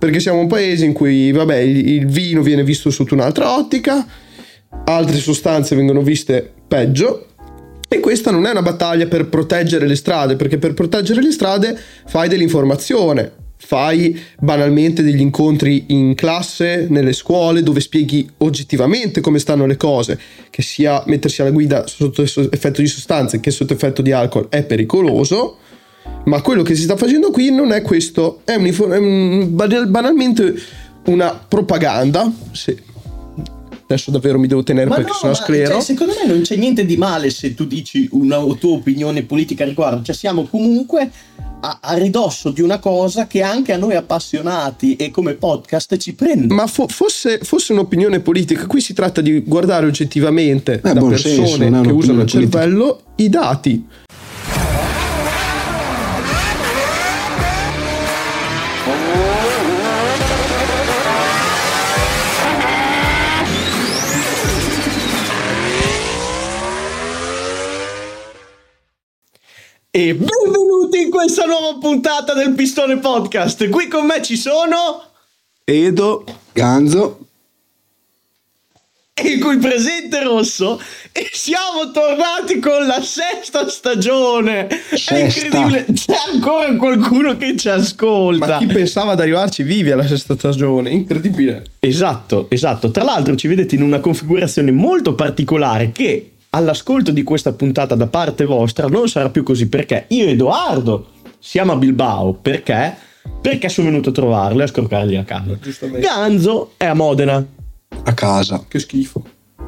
perché siamo un paese in cui, vabbè, il, vino viene visto sotto un'altra ottica, altre sostanze vengono viste peggio. E questa non è una battaglia per proteggere le strade, perché per proteggere le strade fai dell'informazione, fai banalmente degli incontri in classe, nelle scuole, dove spieghi oggettivamente come stanno le cose, che sia mettersi alla guida sotto effetto di sostanze che sotto effetto di alcol è pericoloso, ma quello che si sta facendo qui non è questo, è, un, è un, banalmente una propaganda, se adesso davvero mi devo tenere ma perché no, sono sclero. Cioè, secondo me non c'è niente di male se tu dici una tua opinione politica a riguardo, cioè siamo comunque a, a, ridosso di una cosa che anche a noi appassionati e come podcast ci prende. Ma fo- fosse, fosse, un'opinione politica, qui si tratta di guardare oggettivamente eh, da persone senso, che usano il cervello i dati. E benvenuti in questa nuova puntata del Pistone Podcast. Qui con me ci sono Edo, Ganzo e cui presente rosso e siamo tornati con la sesta stagione. Sesta. È incredibile, c'è ancora qualcuno che ci ascolta. Ma chi pensava ad arrivarci vivi alla sesta stagione? Incredibile. Esatto, esatto. Tra l'altro ci vedete in una configurazione molto particolare che all'ascolto di questa puntata da parte vostra non sarà più così perché io e Edoardo siamo a Bilbao perché perché sono venuto a trovarlo e a scroccargli a casa. Ganzo è a Modena. A casa. Che schifo.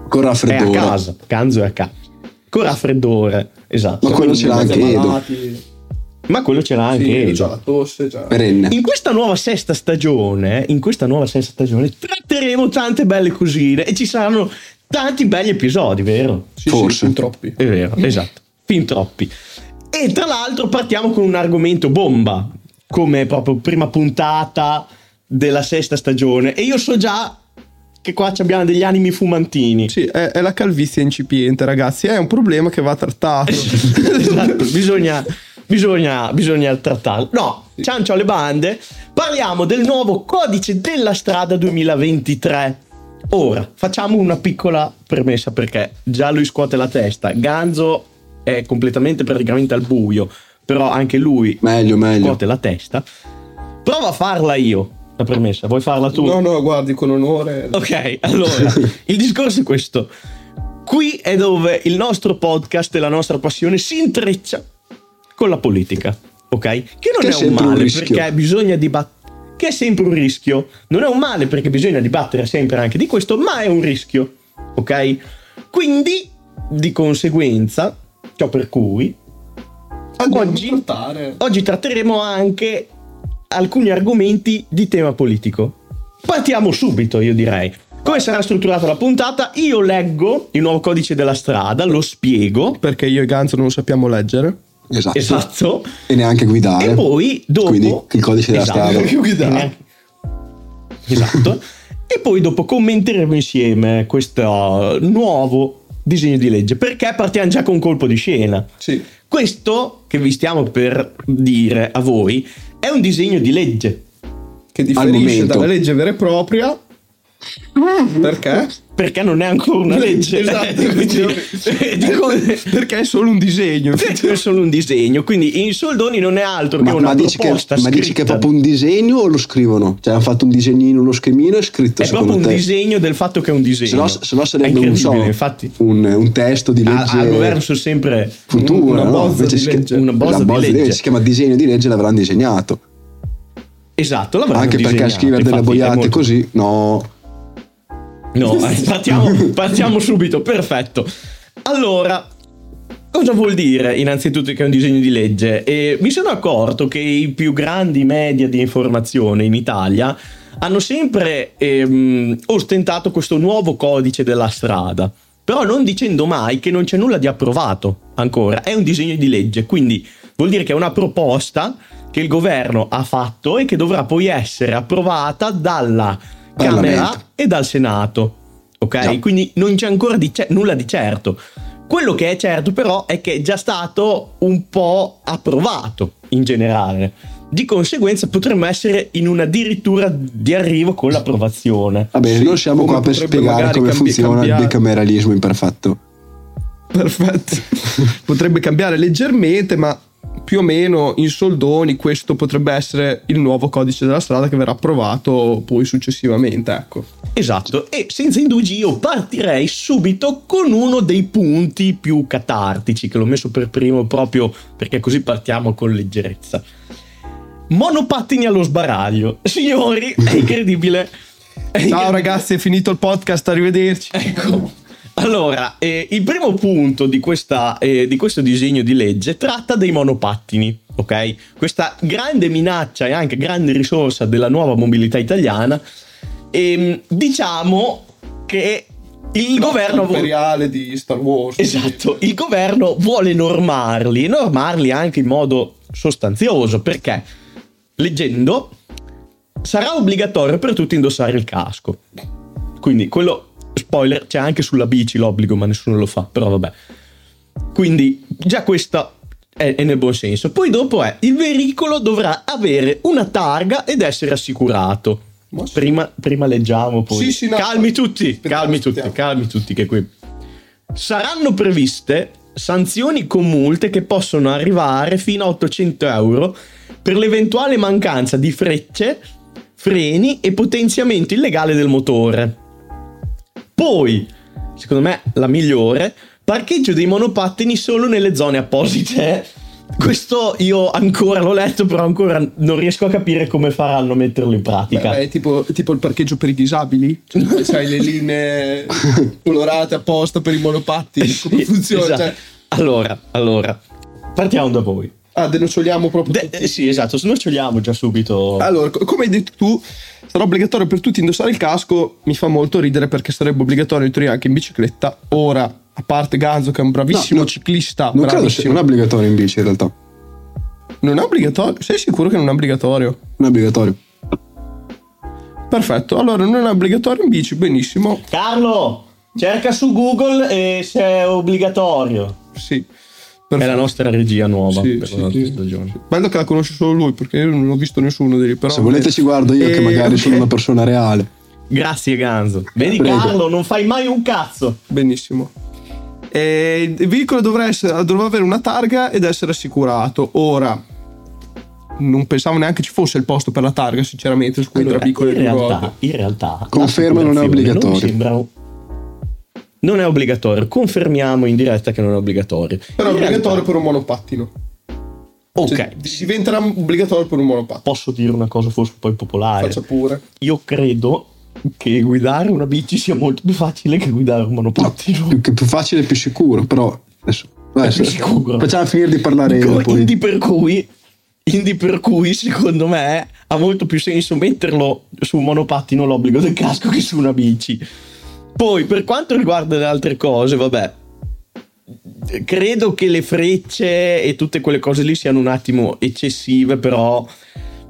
Con raffreddore. È a casa. Ganzo è a casa. Con raffreddore, esatto. Ma quello ce l'ha anche Edo. Ma quello ce l'ha anche sì, Edo. Già la tosse, già. Perenne. In questa nuova sesta stagione, in questa nuova sesta stagione, tratteremo tante belle cosine e ci saranno tanti belli episodi, vero? Sì, Forse. Sì, fin troppi. È vero, esatto. Fin troppi. E tra l'altro partiamo con un argomento bomba, come proprio prima puntata della sesta stagione. E io so già che qua abbiamo degli animi fumantini. Sì, è, è, la calvizie incipiente, ragazzi. È un problema che va trattato. esatto, bisogna, bisogna, bisogna trattarlo. No, ciancio alle bande. Parliamo del nuovo codice della strada 2023 Ora, facciamo una piccola premessa perché già lui scuote la testa. Ganzo è completamente praticamente al buio, però anche lui meglio, meglio. scuote la testa. Prova a farla io, la premessa. Vuoi farla tu? No, no, guardi, con onore. Ok, allora, il discorso è questo. Qui è dove il nostro podcast e la nostra passione si intreccia con la politica, ok? Che non che è un male, un perché bisogna dibattere che è sempre un rischio. Non è un male perché bisogna dibattere sempre anche di questo, ma è un rischio. Ok? Quindi, di conseguenza, ciò per cui oggi, oggi tratteremo anche alcuni argomenti di tema politico. Partiamo subito, io direi. Come sarà strutturata la puntata? Io leggo il nuovo codice della strada, lo spiego. Perché io e Ganzo non sappiamo leggere. Esatto. esatto. E neanche guidare. E poi dopo... Quindi il codice della esatto. strada. guidare. Esatto. e poi dopo commenteremo insieme questo nuovo disegno di legge. Perché partiamo già con un colpo di scena. Sì. Questo che vi stiamo per dire a voi è un disegno di legge. Che differisce dalla legge vera e propria perché? Perché non è ancora una legge. esatto. perché è solo un disegno. Perché è solo un disegno. Quindi in soldoni non è altro ma, che una ma dici che, ma dici che è proprio un disegno o lo scrivono? Cioè hanno fatto un disegnino, uno schemino e scritto È proprio un te. disegno del fatto che è un disegno. Se no, se no sarebbe un, so, infatti. Un, un, testo di legge. Al governo sono sempre futura, una bozza no? di legge. Una bozza di legge. Si chiama disegno di legge l'avranno disegnato. Esatto, l'avranno Anche disegnato. perché scrivere delle boiate molto... così, no. No, partiamo, partiamo subito, perfetto. Allora, Cosa vuol dire innanzitutto che è un disegno di legge? E mi sono accorto che i più grandi media di informazione in Italia hanno sempre ehm, ostentato questo nuovo codice della strada, però non dicendo mai che non c'è nulla di approvato ancora, è un disegno di legge, quindi vuol dire che è una proposta che il governo ha fatto e che dovrà poi essere approvata dalla Camera e dal Senato. Ok? No. Quindi non c'è ancora di ce- nulla di certo. Quello che è certo però è che è già stato un po' approvato in generale. di conseguenza potremmo essere in una addirittura di arrivo con l'approvazione. Vabbè, Sì, non siamo qua per spiegare come cambi- funziona cambiare. il bicameralismo imperfetto. Perfetto. potrebbe cambiare leggermente, ma più o meno in soldoni questo potrebbe essere il nuovo codice della strada che verrà approvato poi successivamente, ecco. Esatto, e senza indugi io partirei subito con uno dei punti più catartici, che l'ho messo per primo proprio perché così partiamo con leggerezza. Monopattini allo sbaraglio. Signori, è incredibile. È Ciao incredibile. ragazzi, è finito il podcast, arrivederci. Ecco. Allora, eh, il primo punto di, questa, eh, di questo disegno di legge tratta dei monopattini, ok? Questa grande minaccia e anche grande risorsa della nuova mobilità italiana. Ehm, diciamo che il governo... vo- imperiale di Star Wars. Esatto, il governo vuole normarli, e normarli anche in modo sostanzioso, perché leggendo sarà obbligatorio per tutti indossare il casco. Quindi quello spoiler c'è anche sulla bici l'obbligo, ma nessuno lo fa, però vabbè. Quindi già questo è, è nel buon senso. Poi dopo è il veicolo dovrà avere una targa ed essere assicurato. Sì. Prima, prima leggiamo, poi. Sì, sì, no. calmi tutti, Aspettiamo, calmi tutti, aspettiamo. calmi tutti che qui. Saranno previste sanzioni con multe che possono arrivare fino a 800 euro per l'eventuale mancanza di frecce, freni e potenziamento illegale del motore. Poi, secondo me, la migliore, parcheggio dei monopattini solo nelle zone apposite. Questo io ancora l'ho letto, però ancora non riesco a capire come faranno a metterlo in pratica. Beh, è tipo, tipo il parcheggio per i disabili? Cioè, sai le linee colorate apposta per i monopatti? Come funziona? esatto. Cioè, Allora, allora, partiamo da voi. Ah, denoccioliamo proprio De- tutti. eh, sì, esatto, snoccioliamo già subito. Allora, co- come hai detto tu, sarà obbligatorio per tutti indossare il casco. Mi fa molto ridere perché sarebbe obbligatorio in teoria anche in bicicletta. Ora, a parte Ganzo, che è un bravissimo No, no, ciclista, Non credo sia bravissimo. non è obbligatorio in bici in realtà. Non è obbligatorio? Sei sicuro che non è obbligatorio? Non è obbligatorio. Perfetto, allora non è obbligatorio in bici, benissimo. Carlo, cerca su Google e se è obbligatorio. Sì. È Perfetto. la nostra regia nuova Sì, per sì, la sì. stagione. Bello che la conosce solo lui, perché io non ho visto nessuno di lì. Però... Se volete ci guardo io che Eh, magari ok. sono una persona reale. Grazie Ganzo. Vedi Prego. Carlo, non fai mai un cazzo. Benissimo. E il veicolo dovrà, essere- dovrà avere una targa ed essere assicurato. Ora, non pensavo neanche ci fosse il posto per la targa, sinceramente, su cui Allora, piccole in, realtà, in realtà Conferma, non è obbligatorio. Non, mi sembra un- non è obbligatorio. Confermiamo in diretta che non è obbligatorio. Però è obbligatorio realtà- per un monopattino. Ok, Cioè, diventerà obbligatorio per un monopattino. posso dire una cosa forse poi popolare. Faccia pure. Io credo che guidare una bici sia molto più facile che guidare un monopattino. Più, che più facile e più sicuro, però adesso, adesso- sicuro. facciamo finire di parlare Dico, poi. Indi per cui indi per cui secondo me ha molto più senso metterlo su un monopattino l'obbligo del casco che su una bici. Poi per quanto riguarda le altre cose, vabbè, credo che le frecce e tutte quelle cose lì siano un attimo eccessive, però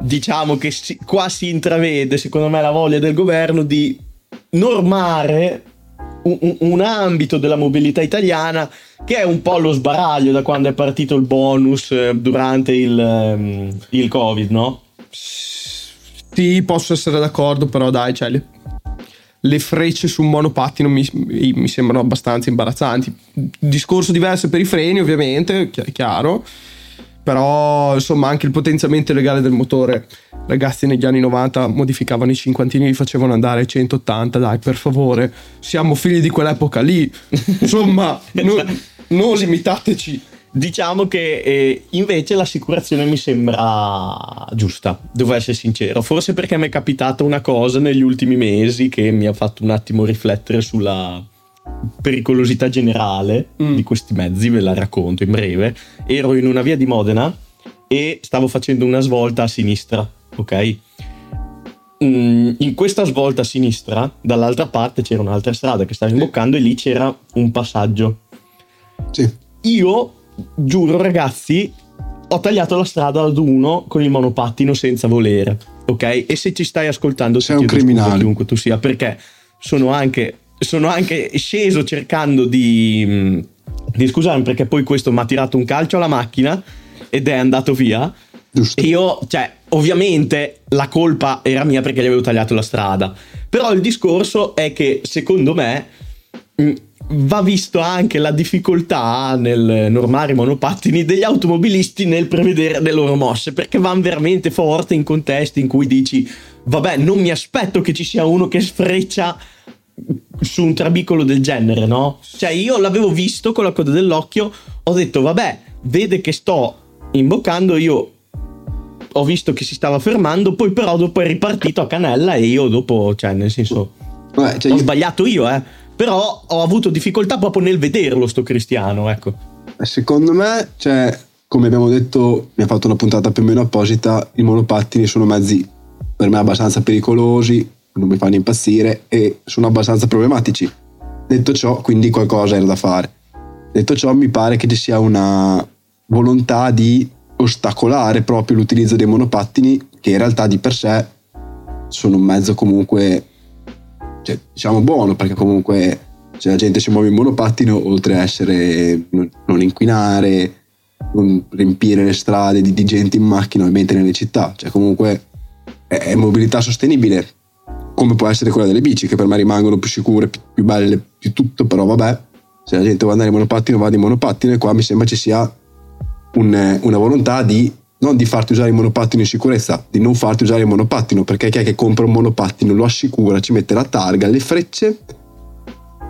diciamo che si- qua si intravede, secondo me, la voglia del governo di normare un, un- ambito della mobilità italiana che è un po' allo sbaraglio da quando è partito il bonus eh, durante il, ehm, il covid, no? Sì, posso essere d'accordo, però dai, cioè, le, frecce su un monopattino mi, mi- sembrano abbastanza imbarazzanti. Discorso diverso per i freni, ovviamente, chi- chiaro. Però, insomma, anche il potenziamento illegale del motore. Ragazzi, negli anni 90 modificavano i cinquantini, li facevano andare ai 180. Dai, per favore, siamo figli di quell'epoca lì. Insomma, non, non limitateci. Diciamo che eh, invece l'assicurazione mi sembra giusta, devo essere sincero. Forse perché mi è capitata una cosa negli ultimi mesi che mi ha fatto un attimo riflettere sulla pericolosità generale Mm. di questi mezzi, ve la racconto in breve. Ero in una via di Modena e stavo facendo una svolta a sinistra, ok? Mm, in questa svolta a sinistra, dall'altra parte c'era un'altra strada che stava imboccando e lì c'era un passaggio Sì. io giuro ragazzi ho tagliato la strada ad uno con il monopattino senza volere ok e se ci stai ascoltando Sei un criminale. chiunque tu sia perché sono anche sono anche sceso cercando di, mh, di scusarmi perché poi questo mi ha tirato un calcio alla macchina ed è andato via. Giusto. Io, cioè, ovviamente la colpa era mia perché gli avevo tagliato la strada. Però il discorso è che secondo me mh, va visto anche la difficoltà nel normare i monopattini degli automobilisti nel prevedere le loro mosse perché vanno veramente forte in contesti in cui dici vabbè non mi aspetto che ci sia uno che sfreccia su un trabicolo del genere no? cioè io l'avevo visto con la coda dell'occhio ho detto vabbè vede che sto imboccando io ho visto che si stava fermando poi però dopo è ripartito a canella e io dopo cioè nel senso Vabbè, cioè ho io- sbagliato io, eh. Però ho avuto difficoltà proprio nel vederlo, sto cristiano, ecco. Secondo me, cioè, come abbiamo detto, mi ha fatto una puntata più o meno apposita, i monopattini sono mezzi per me abbastanza pericolosi, non mi fanno impazzire e sono abbastanza problematici. Detto ciò, quindi qualcosa era da fare. Detto ciò, mi pare che ci sia una volontà di ostacolare proprio l'utilizzo dei monopattini, che in realtà di per sé sono un mezzo comunque, cioè, diciamo buono, perché comunque se la gente si muove in monopattino, oltre a essere non, inquinare, non riempire le strade di, di gente in macchina, ovviamente nelle città, cioè comunque è, è mobilità sostenibile, come può essere quella delle bici, che per me rimangono più sicure, più, più belle, più tutto, però vabbè, se la gente vuole andare in monopattino, va in monopattino e qua mi sembra ci sia un- una volontà di non di farti usare il monopattino in sicurezza, di non farti usare il monopattino, perché chi è che compra un monopattino, lo assicura, ci mette la targa, le frecce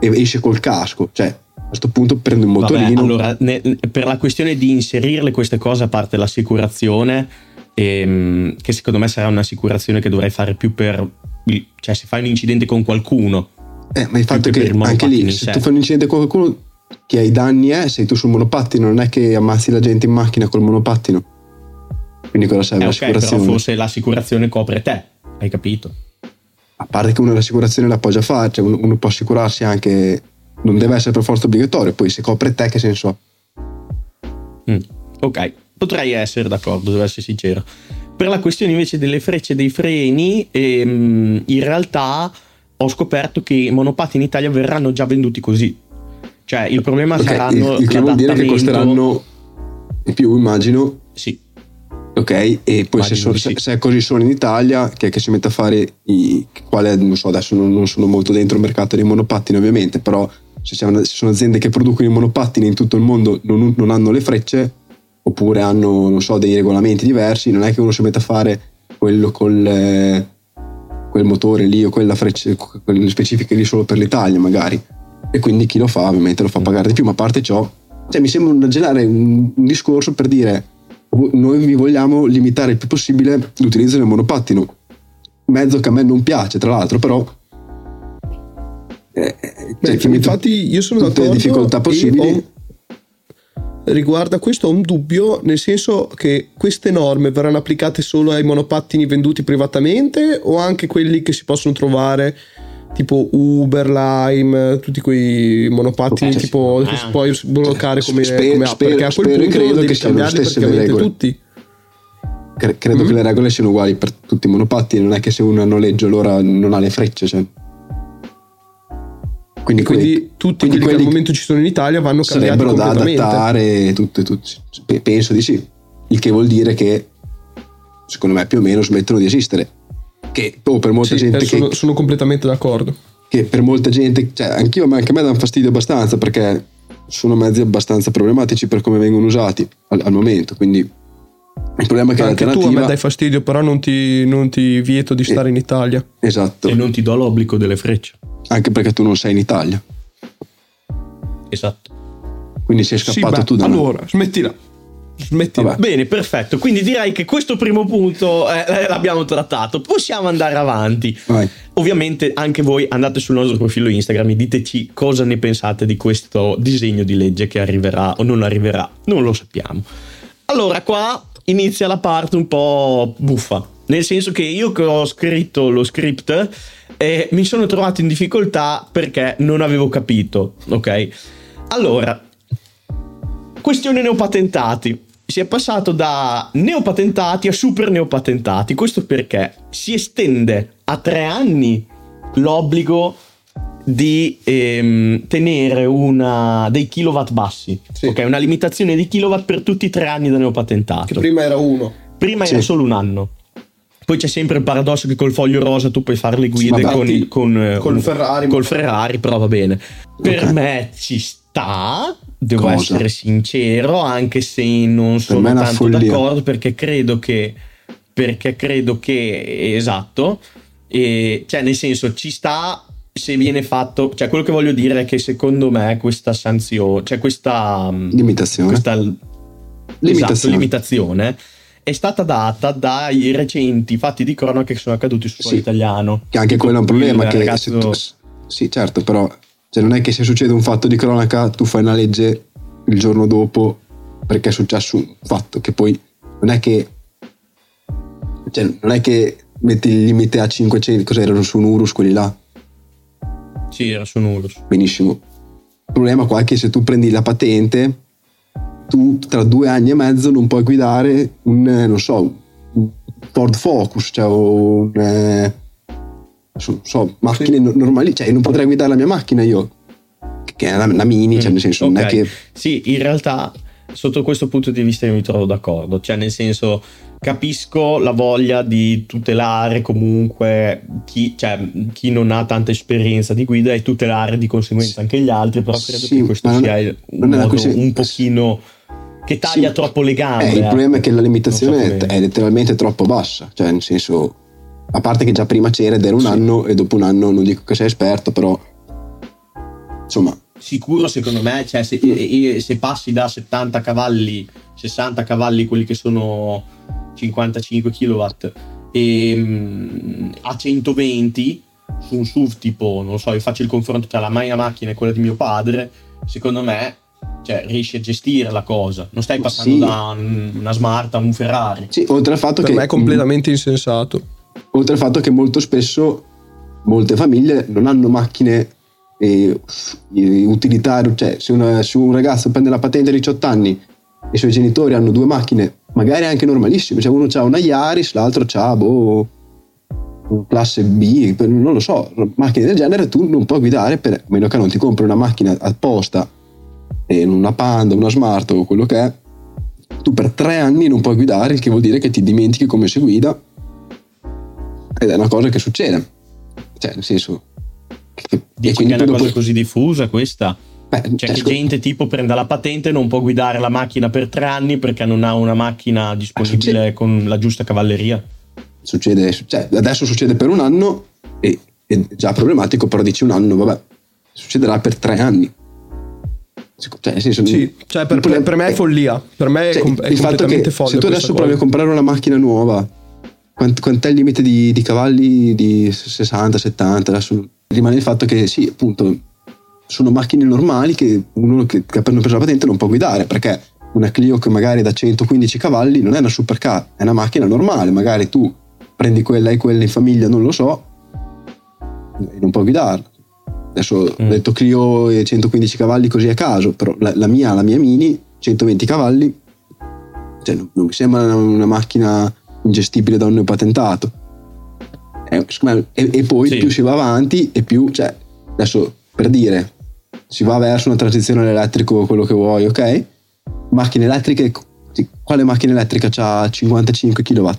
e esce col casco. Cioè, a questo punto un Vabbè, motorino. allora, ne- per la questione di inserirle queste cose a parte l'assicurazione, ehm, che secondo me sarà un'assicurazione che dovrei fare più per... il- cioè se fai un incidente con qualcuno, Eh, ma il fatto è che il anche lì, se tu fai un incidente con qualcuno, chi ha i danni è, sei tu sul monopattino, non è che ammazzi la gente in macchina col monopattino. Quindi cosa serve eh, ok, però l'assicurazione? forse l'assicurazione copre te, hai capito? A parte che uno l'assicurazione la può già fare, cioè uno, può assicurarsi anche, non deve essere per forza obbligatorio, poi se copre te che senso ha? Mm, ok, potrei essere d'accordo, devo essere sincero. Per la questione invece delle frecce e dei freni, ehm, in realtà ho scoperto che i monopattini in Italia verranno già venduti così. Cioè, il problema Ok, saranno il, il che vuol dire che costeranno di più, immagino, Sì, ok? E poi se, so- sì. se è così solo in Italia, che che si mette a fare i... quale, non so, adesso non, non sono molto dentro il mercato dei monopattini ovviamente, però se, se sono aziende che producono i monopattini in tutto il mondo non, non hanno le frecce, oppure hanno, non so, dei regolamenti diversi, non è che uno si mette a fare quello col... eh, quel motore lì o quella freccia, quelle specifiche lì solo per l'Italia magari. E quindi chi lo fa ovviamente lo fa pagare di più, ma a parte ciò, cioè mi sembra un, generare un, un discorso per dire noi vi vogliamo limitare il più possibile l'utilizzo del monopattino. Mezzo che a me non piace, tra l'altro, però... eh, Beh, cioè, infatti io sono tutte le d'accordo difficoltà e possibili. ho- riguardo a questo ho un dubbio, nel senso che queste norme verranno applicate solo ai monopattini venduti privatamente o anche quelli che si possono trovare tipo Uber, Lime, tutti quei monopattini tipo che si può sbloccare come, Spero- come app, spero- perché a quel punto credo devi che cambiarli praticamente regole. tutti. Cre- credo Mm. che le regole siano uguali per tutti i monopattini, non è che se uno ha noleggio allora non ha le frecce. Cioè. Quindi, Quindi quelli- tutti quindi quelli che al momento ci sono in Italia vanno cambiati sarebbero da adattare tutto, e tutto. Pe- Penso di sì. Il che vuol dire che secondo me più o meno smettono di esistere. Che oh, per molta Sì, gente eh, che, sono, sono completamente d'accordo. che per molta gente, cioè anch'io, ma anche a me danno fastidio abbastanza perché sono mezzi abbastanza problematici per come vengono usati al, al momento. Quindi il problema è che Anche tu a me dai fastidio, però non ti, non ti vieto di stare in Italia. esatto, e non ti do l'obbligo delle frecce. anche perché tu non sei in Italia. Esatto. Quindi sei Sì, scappato beh, tu da noi. allora, smettila. Smettila. Bene, perfetto. Quindi direi che questo primo punto eh, l'abbiamo trattato. Possiamo andare avanti. Vai. Ovviamente anche voi andate sul nostro profilo Instagram e diteci cosa ne pensate di questo disegno di legge che arriverà o non arriverà. Non lo sappiamo. Allora, qua inizia la parte un po' buffa. Nel senso che io che ho scritto lo script eh, mi sono trovato in difficoltà perché non avevo capito. Ok? Allora, Questione neopatentati. Si è passato da neopatentati a super neopatentati. Questo perché si estende a tre anni l'obbligo di ehm, tenere una, dei kilowatt bassi, Sì. ok? Una limitazione di kilowatt per tutti i tre anni da neopatentato. Che prima era uno. Prima Sì. era solo un anno. Poi c'è sempre il paradosso che col foglio rosa tu puoi fare le Sì, guide ma con, infatti, con, eh, col un- Ferrari, col Ferrari, però va bene. Per me ci sta, devo Cosa? essere sincero, anche se non sono tanto follia. d'accordo perché credo che, perché credo che, esatto, e, cioè nel senso ci sta se viene fatto, cioè quello che voglio dire è che secondo me questa sanzione, cioè questa... Limitazione. questa Limitazione. Esatto, limitazione è stata data dai recenti fatti di cronaca che sono accaduti sul suolo Sì. italiano. Che anche quello è un problema. Che ragazzo- sì, certo, però cioè, non è che se succede un fatto di cronaca tu fai una legge il giorno dopo perché è successo un fatto che poi non è che cioè, non è che metti il limite a 500 cos'erano su un Urus quelli là? Sì, era su Nulus. benissimo. Il problema qua è che se tu prendi la patente tu tra due anni e mezzo non puoi guidare un eh, non so un Ford Focus cioè un eh, so, so, macchine no- normali cioè non potrei guidare la mia macchina io che è una, mini cioè nel senso non è che Sì, in realtà sotto questo punto di vista io mi trovo d'accordo, cioè nel senso capisco la voglia di tutelare comunque chi, cioè, chi non ha tanta esperienza di guida e tutelare di conseguenza anche gli altri, però credo Sì, che questo non- sia un non modo un pochino che taglia Sì. troppo le gambe. Eh, il ecco. problema è che la limitazione so è letteralmente troppo bassa, cioè nel senso, a parte che già prima c'era ed era un Sì. anno e dopo un anno non dico che sei esperto, però insomma, sicuro secondo me cioè, se, e- e- se passi da 70 cavalli 60 cavalli quelli che sono 55 kW e, a 120 su un SUV tipo non so io faccio il confronto tra la mia macchina e quella di mio padre secondo me cioè, riesci a gestire la cosa non stai passando Sì. da un- una smart a un Ferrari sì, oltre al fatto Per che me è completamente insensato. Oltre al fatto che molto spesso molte famiglie non hanno macchine eh, utilitarie, cioè se, una- se un ragazzo prende la patente a 18 anni e i suoi genitori hanno due macchine, magari anche normalissime, cioè uno ha una Yaris, l'altro ha boh, classe B, non lo so, macchine del genere tu non puoi guidare, per, a meno che non ti compri una macchina apposta, eh, una Panda, una Smart o quello che è, tu per tre anni non puoi guidare, il che vuol dire che ti dimentichi come si guida ed è una cosa che succede. Cioè, nel senso. Che, dici che è una cosa dopo- così diffusa questa beh, Cioè, cioè, che scu- gente tipo prende la patente e non può guidare la macchina per tre anni perché non ha una macchina disponibile succede. con la giusta cavalleria. succede, cioè, adesso succede per un anno e è già problematico, però dici un anno, vabbè, succederà per tre anni. Cioè, nel senso, Sì, cioè per, problema- per me è follia. Per me è, cioè, com- è il fatto completamente che folle. se tu adesso cosa. provi a comprare una macchina nuova, quant'è il limite di, di cavalli? Di 60, 70? Adesso rimane il fatto che sì, appunto, sono macchine normali che uno che, che ha preso la patente non può guidare perché una Clio che magari da 115 cavalli non è una supercar, è una macchina normale. Magari tu prendi quella e quella in famiglia, non lo so, e non puoi guidarla. Adesso Mm. ho detto Clio e 115 cavalli così a caso, però la, la mia, la mia Mini, 120 cavalli, cioè non, non mi sembra una, una macchina ingestibile da un neopatentato. Me- e, e poi Sì. più si va avanti e più, cioè, adesso per dire, si va verso una transizione all'elettrico, quello che vuoi, ok? Macchine elettriche, quale macchina elettrica ha 55 kW?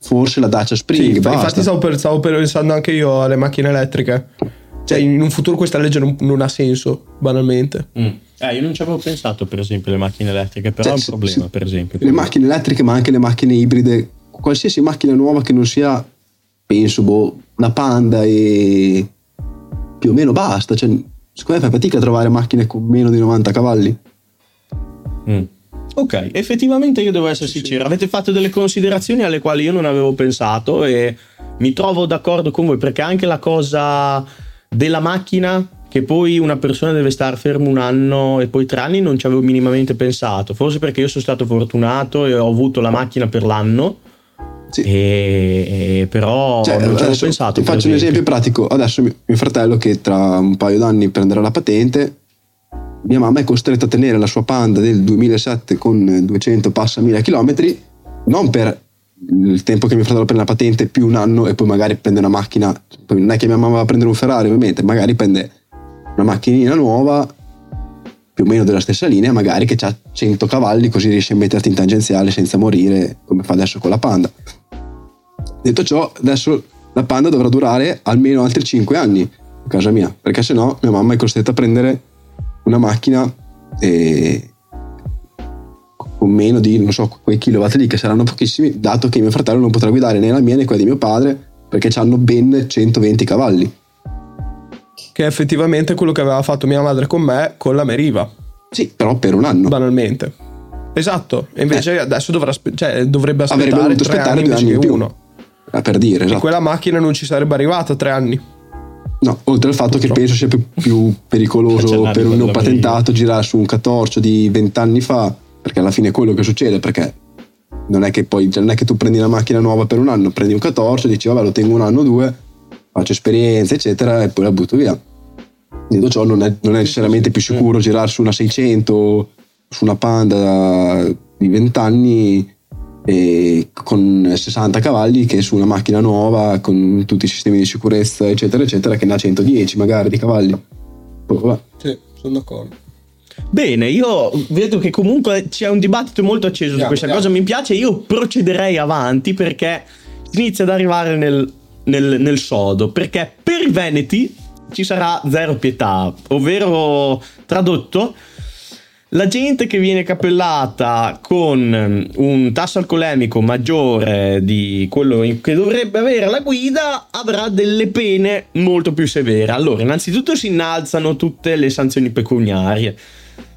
Forse la Dacia Spring, Sì, infatti stavo, per- stavo pensando anche io alle macchine elettriche. Cioè, in un futuro questa legge non, non ha senso, banalmente. Eh, io non ci avevo pensato, per esempio, alle macchine elettriche, però Cioè, è un problema, sì. per esempio. Le macchine elettriche, ma anche le macchine ibride, qualsiasi macchina nuova che non sia, penso, boh, una Panda e più o meno basta. Cioè, secondo me fai fatica a trovare macchine con meno di 90 cavalli. Mm. Ok, effettivamente io devo essere sincero, avete fatto delle considerazioni alle quali io non avevo pensato e mi trovo d'accordo con voi perché anche la cosa della macchina che poi una persona deve stare fermo un anno e poi tre anni non ci avevo minimamente pensato, forse perché io sono stato fortunato e ho avuto la macchina per l'anno Sì. e, e però Cioè, non ci avevo pensato. Ti faccio un esempio pratico. Adesso mio, fratello, che tra un paio d'anni prenderà la patente, mia mamma è costretta a tenere la sua Panda del 2007 con 200 passa mila chilometri, non per il tempo che mio fratello prende la patente più un anno e poi magari prende una macchina. Poi non è che mia mamma va a prendere un Ferrari, ovviamente, magari prende una macchinina nuova più o meno della stessa linea, magari che ha 100 cavalli, così riesci a metterti in tangenziale senza morire, come fa adesso con la Panda. Detto ciò, adesso la Panda dovrà durare almeno altri 5 anni a casa mia, perché se no mia mamma è costretta a prendere una macchina e con meno di, non so, quei kilowatt lì che saranno pochissimi, dato che mio fratello non potrà guidare né la mia né quella di mio padre, perché hanno ben 120 cavalli. Che è effettivamente quello che aveva fatto mia madre con me con la Meriva. Sì, però per un anno. Banalmente. Esatto, e invece eh. adesso dovrà, cioè, dovrebbe aspettare tre aspettare anni due anni uno. Eh, Per dire, E esatto. quella macchina non ci sarebbe arrivata a tre anni. No, oltre al fatto che penso sia più, più pericoloso per un ricordo neopatentato girare su un catorcio di 20 anni fa, perché alla fine è quello che succede, perché non è che poi cioè non è che tu prendi una macchina nuova per un anno, prendi un catorcio, dici vabbè lo tengo un anno o due, faccio esperienza eccetera e poi la butto via. Detto ciò non è, non è necessariamente più sicuro girare su una 600, su una Panda di 20 anni e con 60 cavalli che su una macchina nuova con tutti i sistemi di sicurezza eccetera eccetera che ne ha 110 magari di cavalli vabbè. Sì, sono d'accordo. Bene, io vedo che comunque c'è un dibattito molto acceso su Andiamo, questa andiamo. cosa. Mi piace, io procederei avanti perché si inizia ad arrivare nel, nel- nel sodo. Perché per i Veneti ci sarà zero pietà, ovvero tradotto. La gente che viene cappellata con ehm, un tasso alcolemico maggiore di quello che dovrebbe avere la guida avrà delle pene molto più severe. Allora, innanzitutto si innalzano tutte le sanzioni pecuniarie.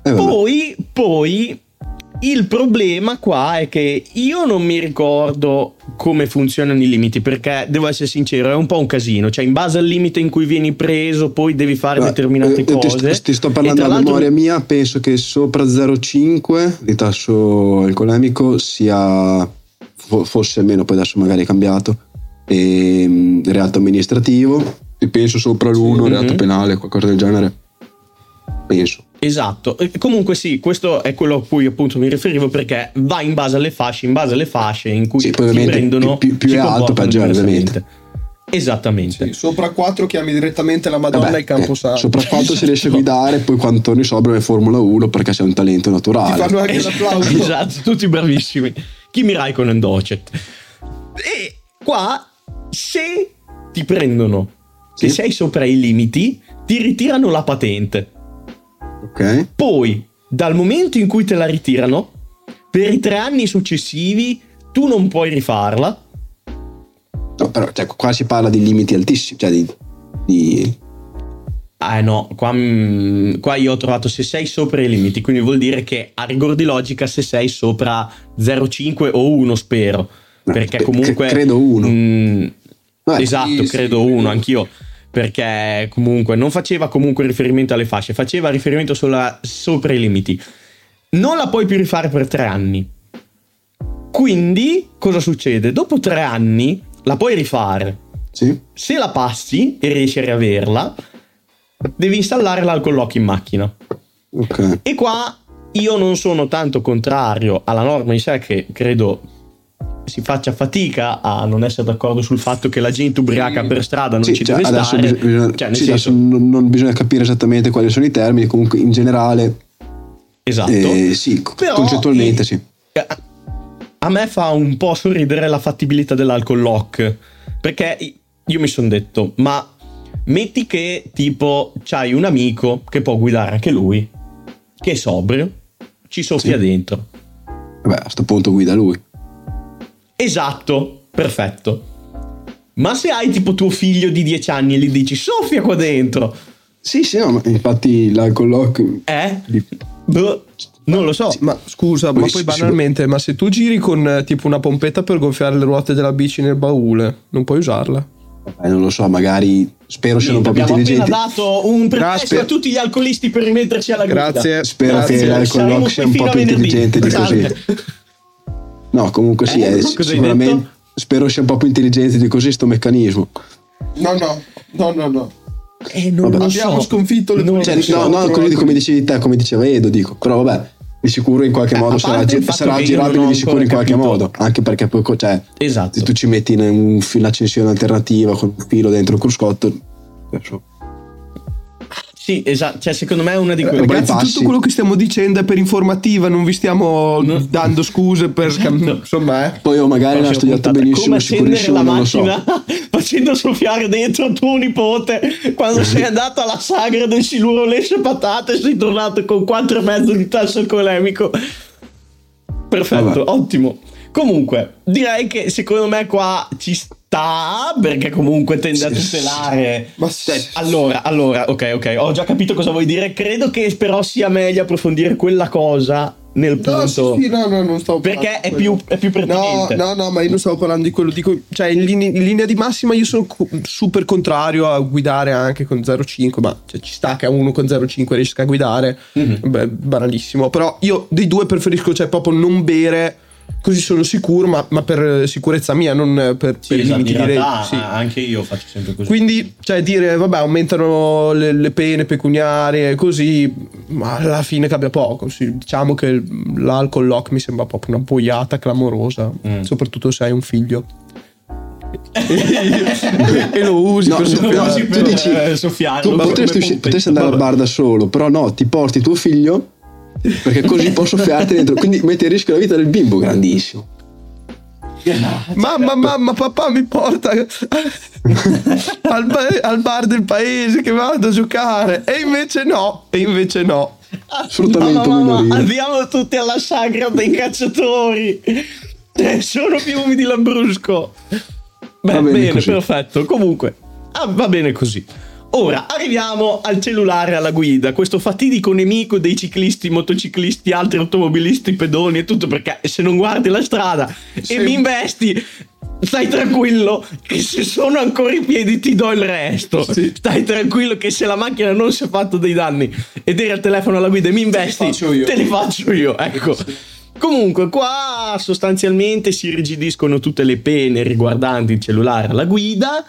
Eh. Poi, poi il problema qua è che io non mi ricordo come funzionano i limiti perché devo essere sincero, è un po' un casino. Cioè, in base al limite in cui vieni preso, poi devi fare Guarda, determinate eh, ti, cose. ti sto E parlando a memoria mia penso che sopra 0,5 di tasso alcolemico sia fo- fosse almeno poi adesso magari è cambiato e, reato amministrativo e penso sopra l'1 Sì. reato Mhm. penale qualcosa del genere penso Esatto, E comunque sì, questo è quello a cui appunto mi riferivo perché va in base alle fasce, in base alle fasce in cui Sì, ti ovviamente prendono più- più si è alto, comportano peggio è, diversamente. Esattamente. Sì, sopra 4 chiami direttamente la Madonna Vabbè, e Camposanto. eh, sopra quanto si riesce a guidare poi quando torni sobrio è Formula 1 perché sei un talento Ti naturale fanno anche l'applauso. esatto, tutti bravissimi. Kimi Raikkonen Docet. E qua, se ti prendono, se Sì. sei sopra i limiti, ti ritirano la patente. Ok Poi, dal momento in cui te la ritirano, per i tre anni successivi, tu non puoi rifarla. no, però cioè, qua si parla di limiti altissimi cioè di, di Ah no, qua, mm, qua io ho trovato se sei sopra i limiti, quindi vuol dire che a rigor di logica se sei sopra 0,5 o 1 spero, No, perché comunque... credo uno. mm, Vabbè, esatto, sì, sì, credo credo. uno, anch'io, perché comunque non faceva comunque riferimento alle fasce, faceva riferimento solo sopra i limiti. Non la puoi più rifare per tre anni. Quindi cosa succede? Dopo tre anni la puoi rifare. sì Se la passi e riesci a riaverla, devi installare l'alcol lock in macchina. ok E qua io non sono tanto contrario alla norma in sé che credo si faccia fatica a non essere d'accordo sul fatto che la gente ubriaca per strada non Sì, ci cioè, deve stare. bis- bisogna, Cioè, sì, senso, non, non bisogna capire esattamente quali sono i termini, comunque in generale, esatto. eh, sì, Però, concettualmente eh, sì. A- me fa un po' sorridere la fattibilità dell'alcol lock. Perché io mi sono detto, ma metti che tipo c'hai un amico che può guidare anche lui, che è sobrio, ci soffia Sì. dentro. Vabbè, a sto punto guida lui. Esatto, perfetto. Ma se hai tipo tuo figlio di 10 anni e gli dici soffia qua dentro, Sì, sì, no, ma infatti l'alcol lock... eh? di- Boh, non lo so. Sì, ma scusa, ma Poi banalmente, ma se tu giri con eh, tipo una pompetta per gonfiare le ruote della bici nel baule, non puoi usarla? vabbè, non lo so, magari spero siano proprio abbiamo appena intelligenti. dato un pretesto Grazie. a tutti gli alcolisti per rimetterci alla guida. Grazie. Spero Grazie. che l'alcol Saremo lock sia un po' più intelligente di così. No, comunque sì, Eh, è hai sicuramente... Spero sia un po' più intelligente di così sto meccanismo. No, no, no, no, no. Eh, non Vabbè. lo Abbiamo so. sconfitto le Non Cioè, no, no, così come dicevi te, come diceva Edo, dico. Però vabbè, di sicuro in qualche Eh, modo sarà, sarà che io girabile non ho di sicuro in qualche capito- modo. Anche perché poi, cioè, Esatto. se tu ci metti in un un'accensione alternativa con un filo dentro il cruscotto, adesso- Sì, esatto, cioè secondo me è una di quelle... Ragazzi, passi. tutto quello che stiamo dicendo è per informativa, non vi stiamo No. dando scuse per Esatto. insomma, eh. Poi oh, magari l'ha Prossima studiato puntata. benissimo, Come accendere la lo so. macchina facendo soffiare dentro tuo nipote quando sei andato alla sagra del siluro lesce patate e sei tornato con quattro e mezzo di tasso alcolemico. Perfetto, Vabbè. ottimo. Comunque, direi che secondo me qua ci sta perché comunque tende a tutelare. Ma Cioè, allora, allora, ok, ok, ho già capito cosa vuoi dire. Credo che però sia meglio approfondire quella cosa nel punto. No, sì, sì, no, no, non stavo Perché è più, è più No, pertinente. no, no, ma io non stavo parlando di quello. Dico, cioè, in, linea, in linea di massima, io sono co- super contrario a guidare anche con 0,5. Ma cioè, ci sta che a uno con 0,5 riesca a guidare. Mhm. Beh, banalissimo. Però io dei due preferisco, cioè, proprio non bere. Così sono sicuro, ma, ma per sicurezza mia, non per, Sì, per i esatto, limiti in di realtà legge. Sì. anche io faccio sempre così. Quindi, cioè, dire, vabbè, aumentano le, le pene pecuniarie, così, ma alla fine cambia poco. Sì, diciamo che l'alcol lock mi sembra proprio una boiata clamorosa, Mm. soprattutto se hai un figlio. e lo usi No, per soffiare. Tu dici- eh, soffiare. Tu potresti, usci- potresti andare al bar da solo, però no, ti porti tuo figlio perché così può soffiarti dentro. Quindi metti a rischio la vita del bimbo, grandissimo. Mamma, mamma, papà mi porta al, ba- al bar del paese che vado a giocare. E invece no, e invece no. Sfruttamento Mamma, mamma, minorile. Andiamo tutti alla sagra dei cacciatori. Eh, Sono piumi di Lambrusco. Beh, Va bene, bene perfetto. Comunque, ah, va bene così. Ora arriviamo al cellulare alla guida, questo fatidico nemico dei ciclisti, motociclisti, altri automobilisti, pedoni e tutto perché se non guardi la strada Sì. e mi investi, stai tranquillo che se sono ancora i piedi ti do il resto. Sì. Stai tranquillo che se la macchina non si è fatto dei danni ed eri al telefono alla guida e mi investi, io. te li faccio io. Ecco. Comunque, qua sostanzialmente si irrigidiscono tutte le pene riguardanti il cellulare alla guida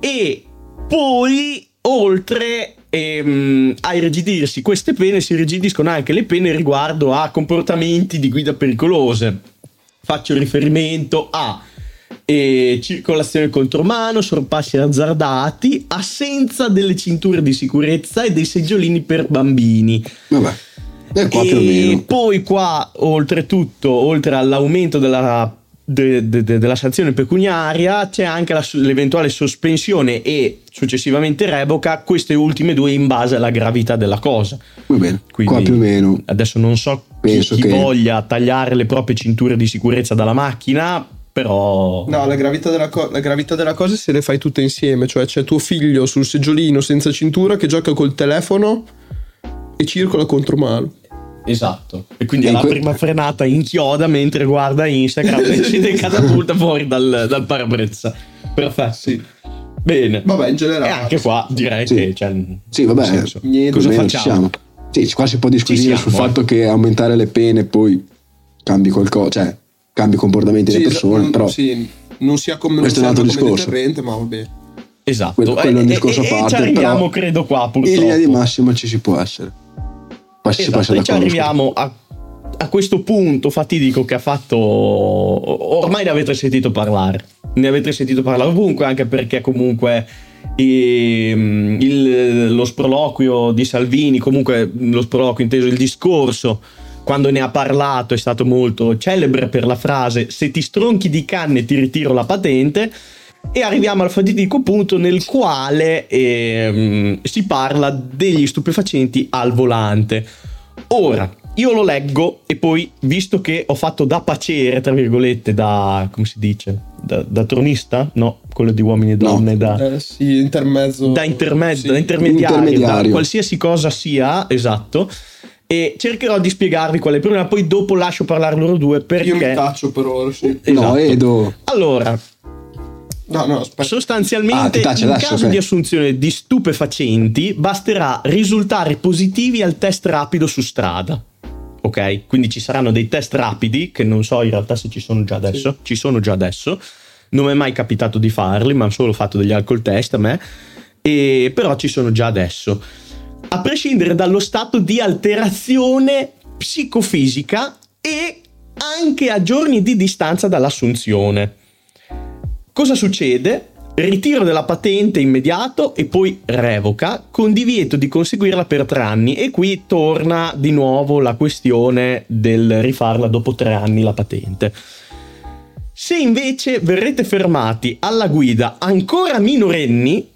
e poi, oltre ehm, a irrigidirsi queste pene, si irrigidiscono anche le pene riguardo a comportamenti di guida pericolose. Faccio riferimento a eh, circolazione contromano, sorpassi azzardati, assenza delle cinture di sicurezza e dei seggiolini per bambini. Vabbè, e poi qua, oltretutto, oltre all'aumento della, de- de- de- della sanzione pecuniaria, c'è anche la- l'eventuale sospensione e successivamente revoca, queste ultime due in base alla gravità della cosa. Va bene, Quindi- qua più o meno. Adesso non so chi, Penso chi che- voglia tagliare le proprie cinture di sicurezza dalla macchina, però... No, la gravità, della co- la gravità della cosa è se le fai tutte insieme, cioè c'è tuo figlio sul seggiolino senza cintura che gioca col telefono e circola contro mano. Esatto. E quindi E in alla que- prima frenata inchioda mentre guarda Instagram e si catapulta fuori dal, dal parabrezza. Perfetto. Sì. Bene. Vabbè, in generale. E anche qua direi Sì. che cioè, Sì, vabbè, niente. cosa meno ci facciamo? Sì, qua si può discutere Ci sul eh. fatto che aumentare le pene poi cambi qualcosa, cioè cambi i comportamenti Sì, delle persone, non- però sì, non sia come, Questo è un altro discorso. ma vabbè. Esatto. quello, quello è un E- discorso e, a e parte. ci arriviamo, però credo, qua in purtroppo. linea di massima ci si può essere. Si Esatto, e ci arriviamo a, a questo punto fatidico che ha fatto. Ormai ne avete sentito parlare. Ne avete sentito parlare ovunque, anche perché comunque ehm, il- lo sproloquio di Salvini, comunque lo sproloquio inteso il discorso. Quando ne ha parlato è stato molto celebre per la frase se ti stronchi di canne ti ritiro la patente e arriviamo al fatidico punto nel quale ehm, si parla degli stupefacenti al volante. Ora, io lo leggo e poi, visto che ho fatto da pacere, tra virgolette, da, come si dice, da, da tronista? No, quello di uomini e donne, da, Eh, sì, intermezzo. da, intermed- sì. da intermediario, Intermediario. da qualsiasi cosa sia, esatto. E cercherò di spiegarvi qual è il problema, poi dopo lascio parlare loro due perché... Io mi taccio per ora, sì. No, Esatto. Edo. Allora, No, no, aspetta. Ah, Sostanzialmente, taccia in adesso, caso ok. di assunzione di stupefacenti, basterà risultare positivi al test rapido su strada. Ok? Quindi ci saranno dei test rapidi, che non so in realtà se ci sono già adesso. Ci sono già adesso. Non mi è mai capitato di farli, ma ho solo fatto degli alcol test a me. E, però ci sono già adesso. A prescindere dallo stato di alterazione psicofisica e anche a giorni di distanza dall'assunzione. Cosa succede? ritiro della patente immediato e poi revoca con divieto di conseguirla per tre anni e qui torna di nuovo la questione del rifarla dopo tre anni la patente. Se invece verrete fermati alla guida ancora minorenni,